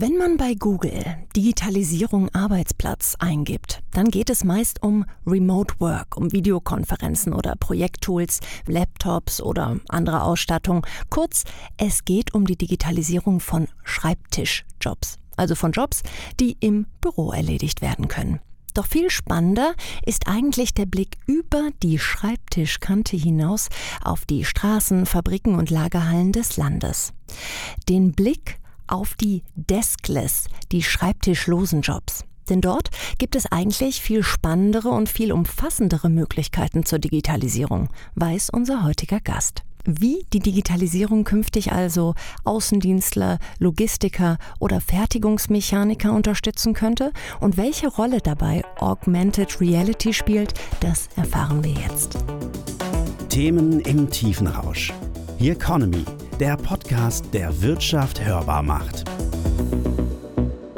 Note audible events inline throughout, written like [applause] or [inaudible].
Wenn man bei Google Digitalisierung Arbeitsplatz eingibt, dann geht es meist um Remote Work, um Videokonferenzen oder Projekttools, Laptops oder andere Ausstattung. Kurz, es geht um die Digitalisierung von Schreibtischjobs, also von Jobs, die im Büro erledigt werden können. Doch viel spannender ist eigentlich der Blick über die Schreibtischkante hinaus auf die Straßen, Fabriken und Lagerhallen des Landes. Den Blick auf die Deskless, die schreibtischlosen Jobs. Denn dort gibt es eigentlich viel spannendere und viel umfassendere Möglichkeiten zur Digitalisierung, weiß unser heutiger Gast. Wie die Digitalisierung künftig also Außendienstler, Logistiker oder Fertigungsmechaniker unterstützen könnte und welche Rolle dabei Augmented Reality spielt, das erfahren wir jetzt. Themen im Tiefenrausch. The Economy der Podcast, der Wirtschaft hörbar macht.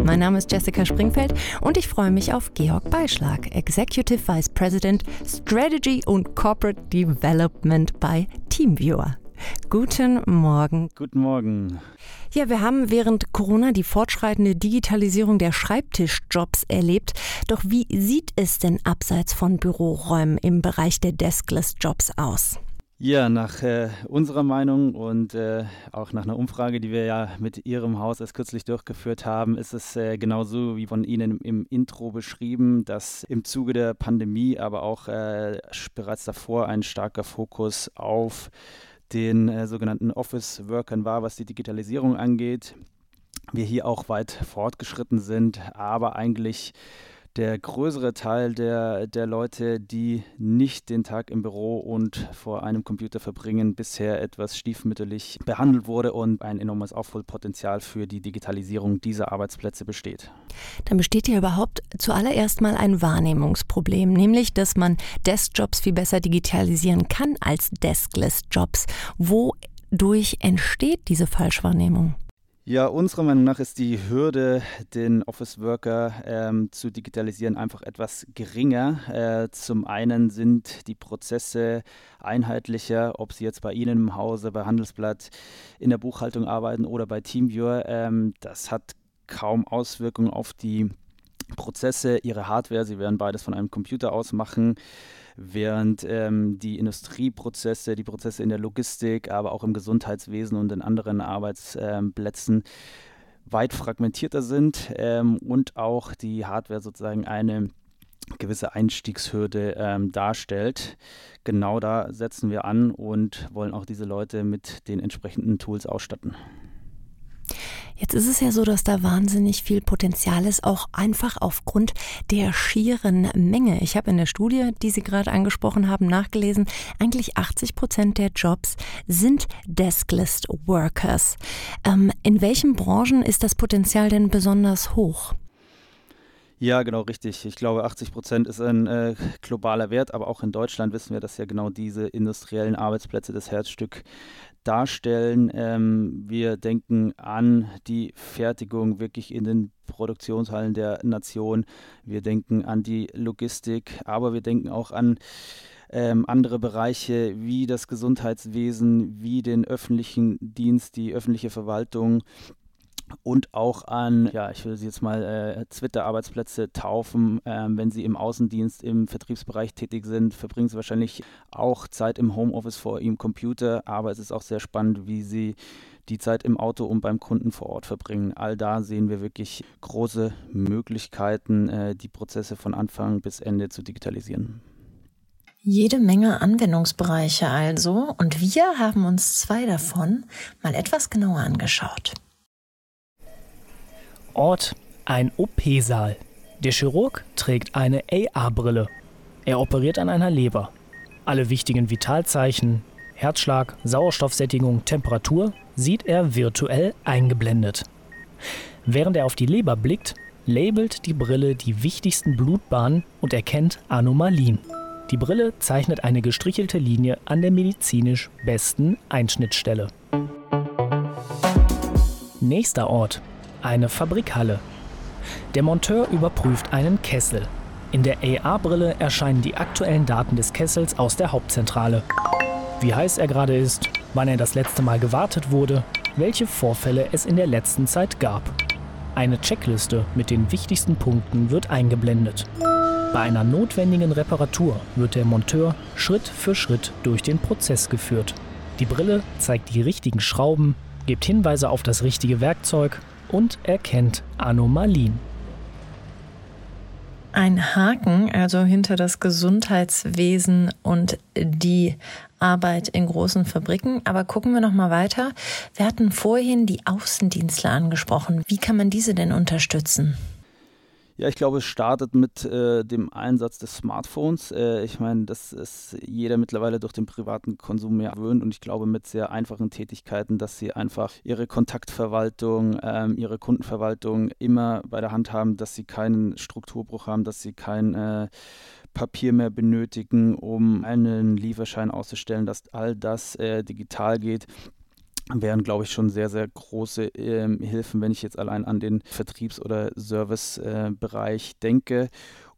Mein Name ist Jessica Springfeld und ich freue mich auf Georg Beischlag, Executive Vice President Strategy und Corporate Development bei Teamviewer. Guten Morgen. Guten Morgen. Ja, wir haben während Corona die fortschreitende Digitalisierung der Schreibtischjobs erlebt. Doch wie sieht es denn abseits von Büroräumen im Bereich der Deskless Jobs aus? Ja, nach äh, unserer Meinung und äh, auch nach einer Umfrage, die wir ja mit Ihrem Haus erst kürzlich durchgeführt haben, ist es äh, genauso wie von Ihnen im, im, Intro beschrieben, dass im Zuge der Pandemie, aber auch äh, bereits davor ein starker Fokus auf den äh, sogenannten Office-Workern war, was die Digitalisierung angeht. Wir hier auch weit fortgeschritten sind, aber eigentlich der größere Teil der, der Leute, die nicht den Tag im Büro und vor einem Computer verbringen, bisher etwas stiefmütterlich behandelt wurde und ein enormes Aufholpotenzial für die Digitalisierung dieser Arbeitsplätze besteht. Dann besteht hier überhaupt zuallererst mal ein Wahrnehmungsproblem, nämlich dass man Deskjobs viel besser digitalisieren kann als Deskless-Jobs. Wodurch entsteht diese Falschwahrnehmung? Ja, unserer Meinung nach ist die Hürde, den Office Worker ähm, zu digitalisieren, einfach etwas geringer. Äh, zum einen sind die Prozesse einheitlicher, ob Sie jetzt bei Ihnen im Hause, bei Handelsblatt, in der Buchhaltung arbeiten oder bei Teamviewer. Ähm, das hat kaum Auswirkungen auf die Prozesse, ihre Hardware. Sie werden beides von einem Computer aus machen während ähm, die Industrieprozesse, die Prozesse in der Logistik, aber auch im Gesundheitswesen und in anderen Arbeitsplätzen weit fragmentierter sind ähm, und auch die Hardware sozusagen eine gewisse Einstiegshürde ähm, darstellt. Genau da setzen wir an und wollen auch diese Leute mit den entsprechenden Tools ausstatten. Jetzt ist es ja so, dass da wahnsinnig viel Potenzial ist, auch einfach aufgrund der schieren Menge. Ich habe in der Studie, die Sie gerade angesprochen haben, nachgelesen, eigentlich 80 Prozent der Jobs sind Deskless Workers. Ähm, in welchen Branchen ist das Potenzial denn besonders hoch? Ja, genau richtig. Ich glaube, 80 Prozent ist ein äh, globaler Wert, aber auch in Deutschland wissen wir, dass ja genau diese industriellen Arbeitsplätze das Herzstück darstellen. Ähm, wir denken an die Fertigung wirklich in den Produktionshallen der Nation. Wir denken an die Logistik, aber wir denken auch an ähm, andere Bereiche wie das Gesundheitswesen, wie den öffentlichen Dienst, die öffentliche Verwaltung und auch an, ja, ich will sie jetzt mal äh, Twitter-Arbeitsplätze taufen. Ähm, wenn sie im Außendienst, im Vertriebsbereich tätig sind, verbringen sie wahrscheinlich auch Zeit im Homeoffice vor ihrem Computer, aber es ist auch sehr spannend, wie sie die Zeit im Auto und beim Kunden vor Ort verbringen. All da sehen wir wirklich große Möglichkeiten, äh, die Prozesse von Anfang bis Ende zu digitalisieren. Jede Menge Anwendungsbereiche also und wir haben uns zwei davon mal etwas genauer angeschaut. Ort ein OP-Saal. Der Chirurg trägt eine AR-Brille. Er operiert an einer Leber. Alle wichtigen Vitalzeichen, Herzschlag, Sauerstoffsättigung, Temperatur sieht er virtuell eingeblendet. Während er auf die Leber blickt, labelt die Brille die wichtigsten Blutbahnen und erkennt Anomalien. Die Brille zeichnet eine gestrichelte Linie an der medizinisch besten Einschnittstelle. Nächster Ort eine Fabrikhalle. Der Monteur überprüft einen Kessel. In der AR-Brille erscheinen die aktuellen Daten des Kessels aus der Hauptzentrale. Wie heiß er gerade ist, wann er das letzte Mal gewartet wurde, welche Vorfälle es in der letzten Zeit gab. Eine Checkliste mit den wichtigsten Punkten wird eingeblendet. Bei einer notwendigen Reparatur wird der Monteur Schritt für Schritt durch den Prozess geführt. Die Brille zeigt die richtigen Schrauben, gibt Hinweise auf das richtige Werkzeug und erkennt Anomalien. Ein Haken also hinter das Gesundheitswesen und die Arbeit in großen Fabriken. Aber gucken wir noch mal weiter. Wir hatten vorhin die Außendienstler angesprochen. Wie kann man diese denn unterstützen? Ja, ich glaube, es startet mit äh, dem Einsatz des Smartphones. Äh, ich meine, das ist jeder mittlerweile durch den privaten Konsum mehr gewöhnt und ich glaube mit sehr einfachen Tätigkeiten, dass sie einfach ihre Kontaktverwaltung, ähm, ihre Kundenverwaltung immer bei der Hand haben, dass sie keinen Strukturbruch haben, dass sie kein äh, Papier mehr benötigen, um einen Lieferschein auszustellen, dass all das äh, digital geht wären, glaube ich, schon sehr, sehr große ähm, Hilfen, wenn ich jetzt allein an den Vertriebs- oder Servicebereich äh, denke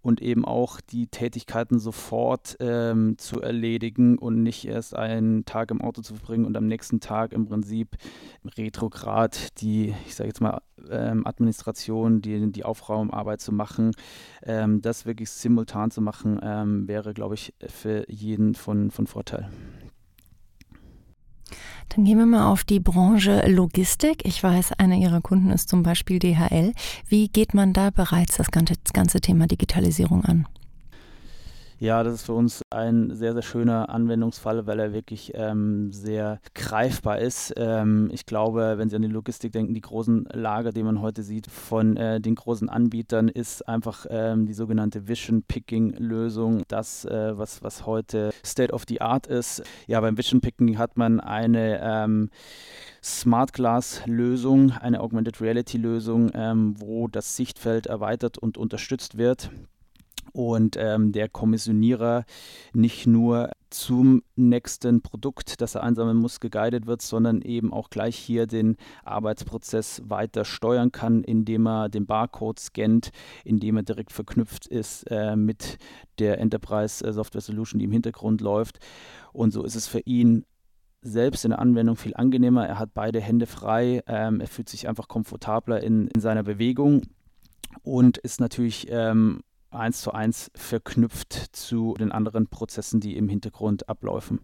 und eben auch die Tätigkeiten sofort ähm, zu erledigen und nicht erst einen Tag im Auto zu verbringen und am nächsten Tag im Prinzip retrograd die, ich sage jetzt mal, ähm, Administration, die, die Aufraumarbeit zu machen. Ähm, das wirklich simultan zu machen, ähm, wäre, glaube ich, für jeden von, von Vorteil. Dann gehen wir mal auf die Branche Logistik. Ich weiß, einer Ihrer Kunden ist zum Beispiel DHL. Wie geht man da bereits das ganze, das ganze Thema Digitalisierung an? Ja, das ist für uns ein sehr, sehr schöner Anwendungsfall, weil er wirklich ähm, sehr greifbar ist. Ähm, ich glaube, wenn Sie an die Logistik denken, die großen Lager, die man heute sieht von äh, den großen Anbietern, ist einfach ähm, die sogenannte Vision Picking Lösung, das, äh, was, was heute State of the Art ist. Ja, beim Vision Picking hat man eine ähm, Smart Glass Lösung, eine Augmented Reality Lösung, ähm, wo das Sichtfeld erweitert und unterstützt wird und ähm, der Kommissionierer nicht nur zum nächsten Produkt, das er einsammeln muss, geguidet wird, sondern eben auch gleich hier den Arbeitsprozess weiter steuern kann, indem er den Barcode scannt, indem er direkt verknüpft ist äh, mit der Enterprise äh, Software Solution, die im Hintergrund läuft. Und so ist es für ihn selbst in der Anwendung viel angenehmer. Er hat beide Hände frei, ähm, er fühlt sich einfach komfortabler in, in seiner Bewegung und ist natürlich ähm, eins zu eins verknüpft zu den anderen Prozessen, die im Hintergrund ablaufen.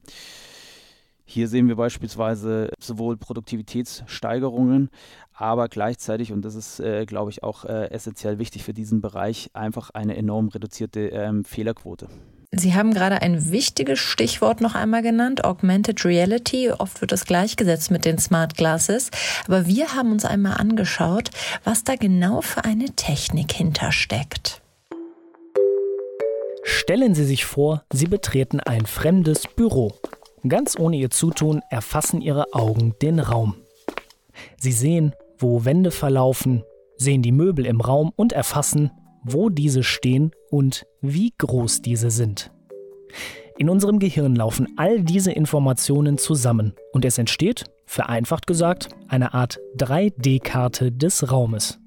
Hier sehen wir beispielsweise sowohl Produktivitätssteigerungen, aber gleichzeitig, und das ist, äh, glaube ich, auch äh, essentiell wichtig für diesen Bereich, einfach eine enorm reduzierte ähm, Fehlerquote. Sie haben gerade ein wichtiges Stichwort noch einmal genannt, Augmented Reality. Oft wird das gleichgesetzt mit den Smart Glasses. Aber wir haben uns einmal angeschaut, was da genau für eine Technik hintersteckt. Stellen Sie sich vor, Sie betreten ein fremdes Büro. Ganz ohne Ihr Zutun erfassen Ihre Augen den Raum. Sie sehen, wo Wände verlaufen, sehen die Möbel im Raum und erfassen, wo diese stehen und wie groß diese sind. In unserem Gehirn laufen all diese Informationen zusammen und es entsteht, vereinfacht gesagt, eine Art 3D-Karte des Raumes.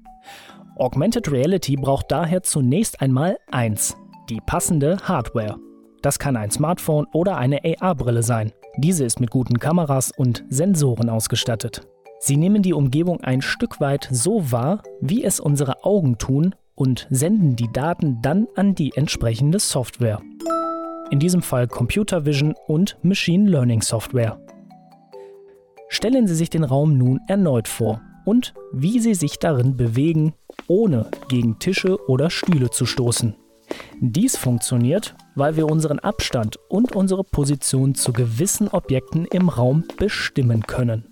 Augmented Reality braucht daher zunächst einmal eins, die passende Hardware. Das kann ein Smartphone oder eine AR-Brille sein. Diese ist mit guten Kameras und Sensoren ausgestattet. Sie nehmen die Umgebung ein Stück weit so wahr, wie es unsere Augen tun und senden die Daten dann an die entsprechende Software. In diesem Fall Computer Vision und Machine Learning Software. Stellen Sie sich den Raum nun erneut vor und wie Sie sich darin bewegen, ohne gegen Tische oder Stühle zu stoßen. Dies funktioniert, weil wir unseren Abstand und unsere Position zu gewissen Objekten im Raum bestimmen können.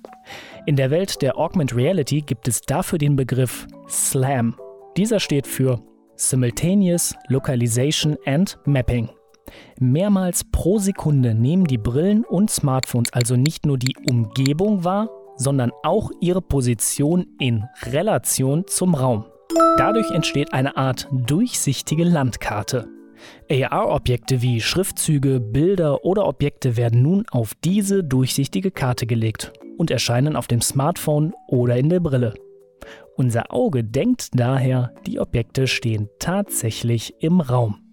In der Welt der Augmented Reality gibt es dafür den Begriff SLAM. Dieser steht für Simultaneous Localization and Mapping. Mehrmals pro Sekunde nehmen die Brillen und Smartphones also nicht nur die Umgebung wahr, sondern auch ihre Position in Relation zum Raum. Dadurch entsteht eine Art durchsichtige Landkarte. AR-Objekte wie Schriftzüge, Bilder oder Objekte werden nun auf diese durchsichtige Karte gelegt und erscheinen auf dem Smartphone oder in der Brille. Unser Auge denkt daher, die Objekte stehen tatsächlich im Raum.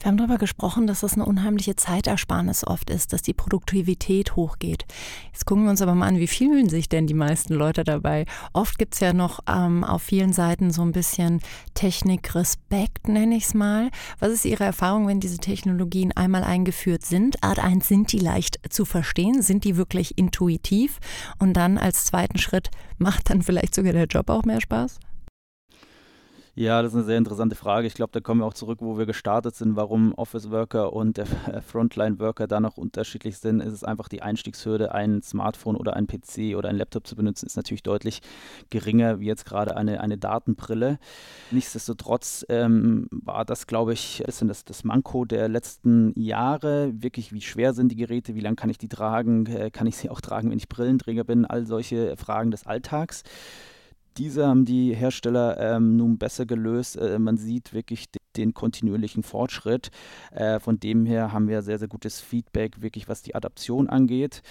Wir haben darüber gesprochen, dass das eine unheimliche Zeitersparnis oft ist, dass die Produktivität hochgeht. Jetzt gucken wir uns aber mal an, wie fühlen sich denn die meisten Leute dabei? Oft gibt es ja noch ähm, auf vielen Seiten so ein bisschen Technikrespekt, nenne ich es mal. Was ist Ihre Erfahrung, wenn diese Technologien einmal eingeführt sind? Art 1, sind die leicht zu verstehen? Sind die wirklich intuitiv? Und dann als zweiten Schritt, macht dann vielleicht sogar der Job auch mehr Spaß? Ja, das ist eine sehr interessante Frage. Ich glaube, da kommen wir auch zurück, wo wir gestartet sind, warum Office Worker und der Frontline Worker da noch unterschiedlich sind. Es ist einfach die Einstiegshürde, ein Smartphone oder ein PC oder ein Laptop zu benutzen, ist natürlich deutlich geringer wie jetzt gerade eine, eine Datenbrille. Nichtsdestotrotz ähm, war das, glaube ich, ist das, das Manko der letzten Jahre. Wirklich, wie schwer sind die Geräte, wie lange kann ich die tragen, äh, kann ich sie auch tragen, wenn ich Brillenträger bin, all solche Fragen des Alltags. Diese haben die Hersteller ähm, nun besser gelöst. Äh, man sieht wirklich den, den kontinuierlichen Fortschritt. Äh, von dem her haben wir sehr, sehr gutes Feedback, wirklich was die Adaption angeht.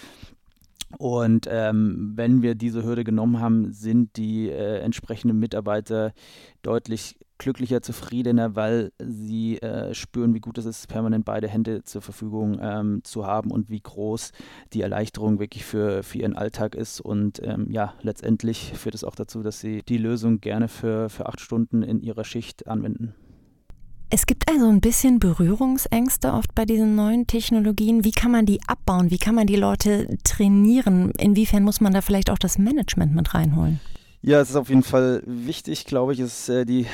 Und ähm, wenn wir diese Hürde genommen haben, sind die äh, entsprechenden Mitarbeiter deutlich glücklicher, zufriedener, weil sie äh, spüren, wie gut es ist, permanent beide Hände zur Verfügung ähm, zu haben und wie groß die Erleichterung wirklich für, für ihren Alltag ist. Und ähm, ja, letztendlich führt es auch dazu, dass sie die Lösung gerne für, für acht Stunden in ihrer Schicht anwenden. Es gibt also ein bisschen Berührungsängste oft bei diesen neuen Technologien. Wie kann man die abbauen? Wie kann man die Leute trainieren? Inwiefern muss man da vielleicht auch das Management mit reinholen? Ja, es ist auf jeden Fall wichtig, glaube ich. Ist, äh, die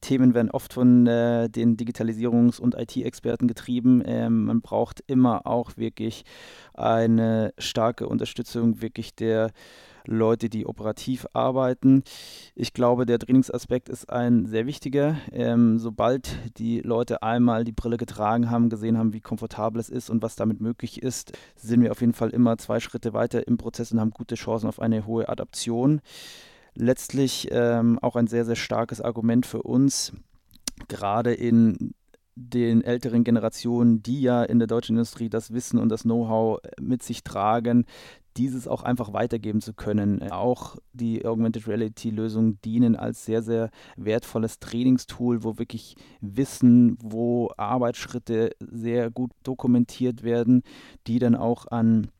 Themen werden oft von äh, den Digitalisierungs- und IT-Experten getrieben. Ähm, man braucht immer auch wirklich eine starke Unterstützung wirklich der Leute, die operativ arbeiten. Ich glaube, der Trainingsaspekt ist ein sehr wichtiger. Ähm, sobald die Leute einmal die Brille getragen haben, gesehen haben, wie komfortabel es ist und was damit möglich ist, sind wir auf jeden Fall immer zwei Schritte weiter im Prozess und haben gute Chancen auf eine hohe Adaption letztlich ähm, auch ein sehr, sehr starkes Argument für uns, gerade in den älteren Generationen, die ja in der deutschen Industrie das Wissen und das Know-how mit sich tragen, dieses auch einfach weitergeben zu können. Auch die Augmented Reality Lösungen dienen als sehr, sehr wertvolles Trainingstool, wo wirklich Wissen, wo Arbeitsschritte sehr gut dokumentiert werden, die dann auch an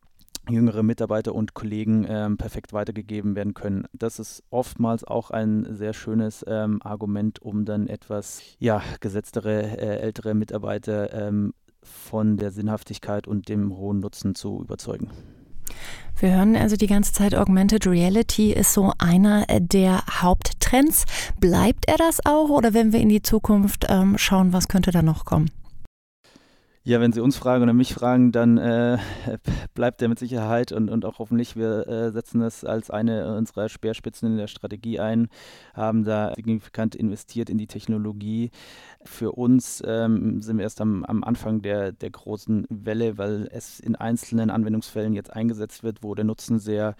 jüngere Mitarbeiter und Kollegen ähm, perfekt weitergegeben werden können. Das ist oftmals auch ein sehr schönes ähm, Argument, um dann etwas ja, gesetztere, äh, ältere Mitarbeiter ähm, von der Sinnhaftigkeit und dem hohen Nutzen zu überzeugen. Wir hören also die ganze Zeit, Augmented Reality ist so einer der Haupttrends. Bleibt er das auch oder wenn wir in die Zukunft ähm, schauen, was könnte da noch kommen? Ja, wenn Sie uns fragen oder mich fragen, dann äh, [laughs] bleibt er mit Sicherheit und, und auch hoffentlich, wir äh, setzen das als eine unserer Speerspitzen in der Strategie ein, haben da signifikant investiert in die Technologie. Für uns ähm, sind wir erst am, am Anfang der, der großen Welle, weil es in einzelnen Anwendungsfällen jetzt eingesetzt wird, wo der Nutzen sehr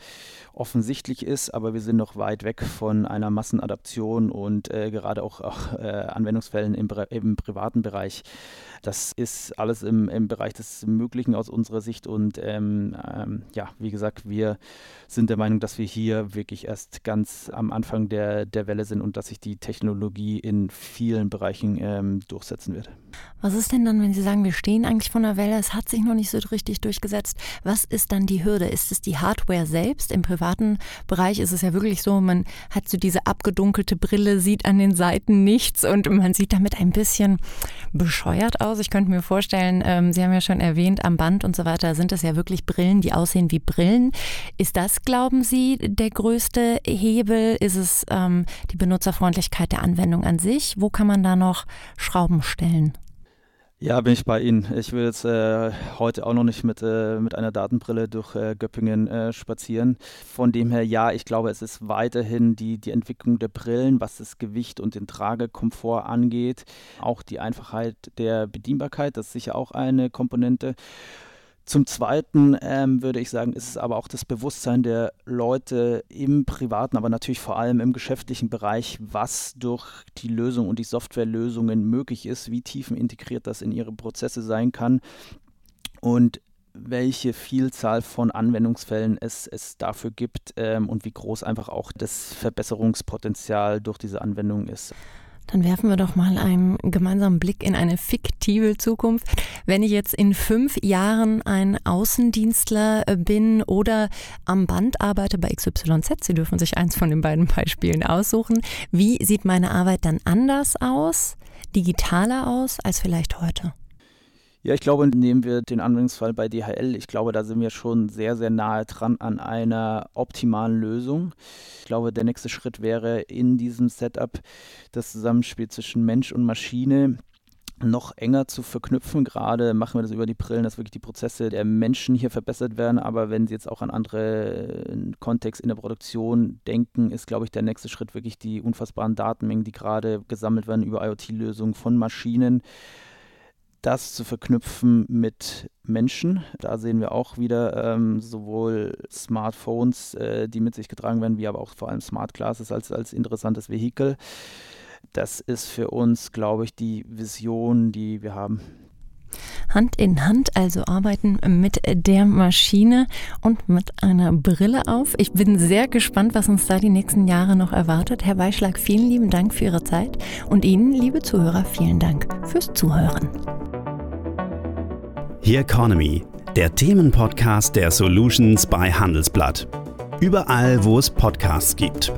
offensichtlich ist, aber wir sind noch weit weg von einer Massenadaption und äh, gerade auch, auch äh, Anwendungsfällen im, im privaten Bereich. Das ist alles im, im Bereich des Möglichen aus unserer Sicht und ähm, ähm, ja, wie gesagt, wir sind der Meinung, dass wir hier wirklich erst ganz am Anfang der, der Welle sind und dass sich die Technologie in vielen Bereichen ähm, durchsetzen wird. Was ist denn dann, wenn Sie sagen, wir stehen eigentlich von der Welle, es hat sich noch nicht so richtig durchgesetzt? Was ist dann die Hürde? Ist es die Hardware selbst? Im privaten Bereich ist es ja wirklich so, man hat so diese abgedunkelte Brille, sieht an den Seiten nichts und man sieht damit ein bisschen bescheuert aus. Ich könnte mir vorstellen, ähm, Sie haben ja schon erwähnt, am Band und so weiter sind es ja wirklich Brillen, die aussehen wie Brillen. Ist das, glauben Sie, der größte Hebel? Ist es ähm, die Benutzerfreundlichkeit der Anwendung an sich? Wo kann man da noch Schrauben stellen? Ja, bin ich bei Ihnen. Ich will jetzt äh, heute auch noch nicht mit, äh, mit einer Datenbrille durch äh, Göppingen äh, spazieren. Von dem her, ja, ich glaube, es ist weiterhin die, die Entwicklung der Brillen, was das Gewicht und den Tragekomfort angeht. Auch die Einfachheit der Bedienbarkeit, das ist sicher auch eine Komponente. Zum Zweiten ähm, würde ich sagen, ist es aber auch das Bewusstsein der Leute im privaten, aber natürlich vor allem im geschäftlichen Bereich, was durch die Lösung und die Softwarelösungen möglich ist, wie tiefen integriert das in ihre Prozesse sein kann und welche Vielzahl von Anwendungsfällen es, es dafür gibt ähm, und wie groß einfach auch das Verbesserungspotenzial durch diese Anwendung ist. Dann werfen wir doch mal einen gemeinsamen Blick in eine fiktive Zukunft. Wenn ich jetzt in fünf Jahren ein Außendienstler äh, bin oder am Band arbeite bei XYZ, Sie dürfen sich eins von den beiden [laughs] Beispielen aussuchen, wie sieht meine Arbeit dann anders aus, digitaler aus als vielleicht heute? Ja, ich glaube, nehmen wir den Anwendungsfall bei DHL. Ich glaube, da sind wir schon sehr, sehr nahe dran an einer optimalen Lösung. Ich glaube, der nächste Schritt wäre in diesem Setup das Zusammenspiel zwischen Mensch und Maschine noch enger zu verknüpfen. Gerade machen wir das über die Brillen, dass wirklich die Prozesse der Menschen hier verbessert werden. Aber wenn Sie jetzt auch an andere äh, Kontext in der Produktion denken, ist, glaube ich, der nächste Schritt wirklich die unfassbaren Datenmengen, die gerade gesammelt werden über IoT-Lösungen von Maschinen das zu verknüpfen mit Menschen. Da sehen wir auch wieder ähm, sowohl Smartphones, äh, die mit sich getragen werden, wie aber auch vor allem Smart Glasses als, als interessantes Vehikel. Das ist für uns, glaube ich, die Vision, die wir haben. Hand in Hand, also arbeiten mit der Maschine und mit einer Brille auf. Ich bin sehr gespannt, was uns da die nächsten Jahre noch erwartet. Herr Weischlag, vielen lieben Dank für Ihre Zeit und Ihnen, liebe Zuhörer, vielen Dank fürs Zuhören. The Economy, der Themenpodcast der Solutions bei Handelsblatt. Überall, wo es Podcasts gibt.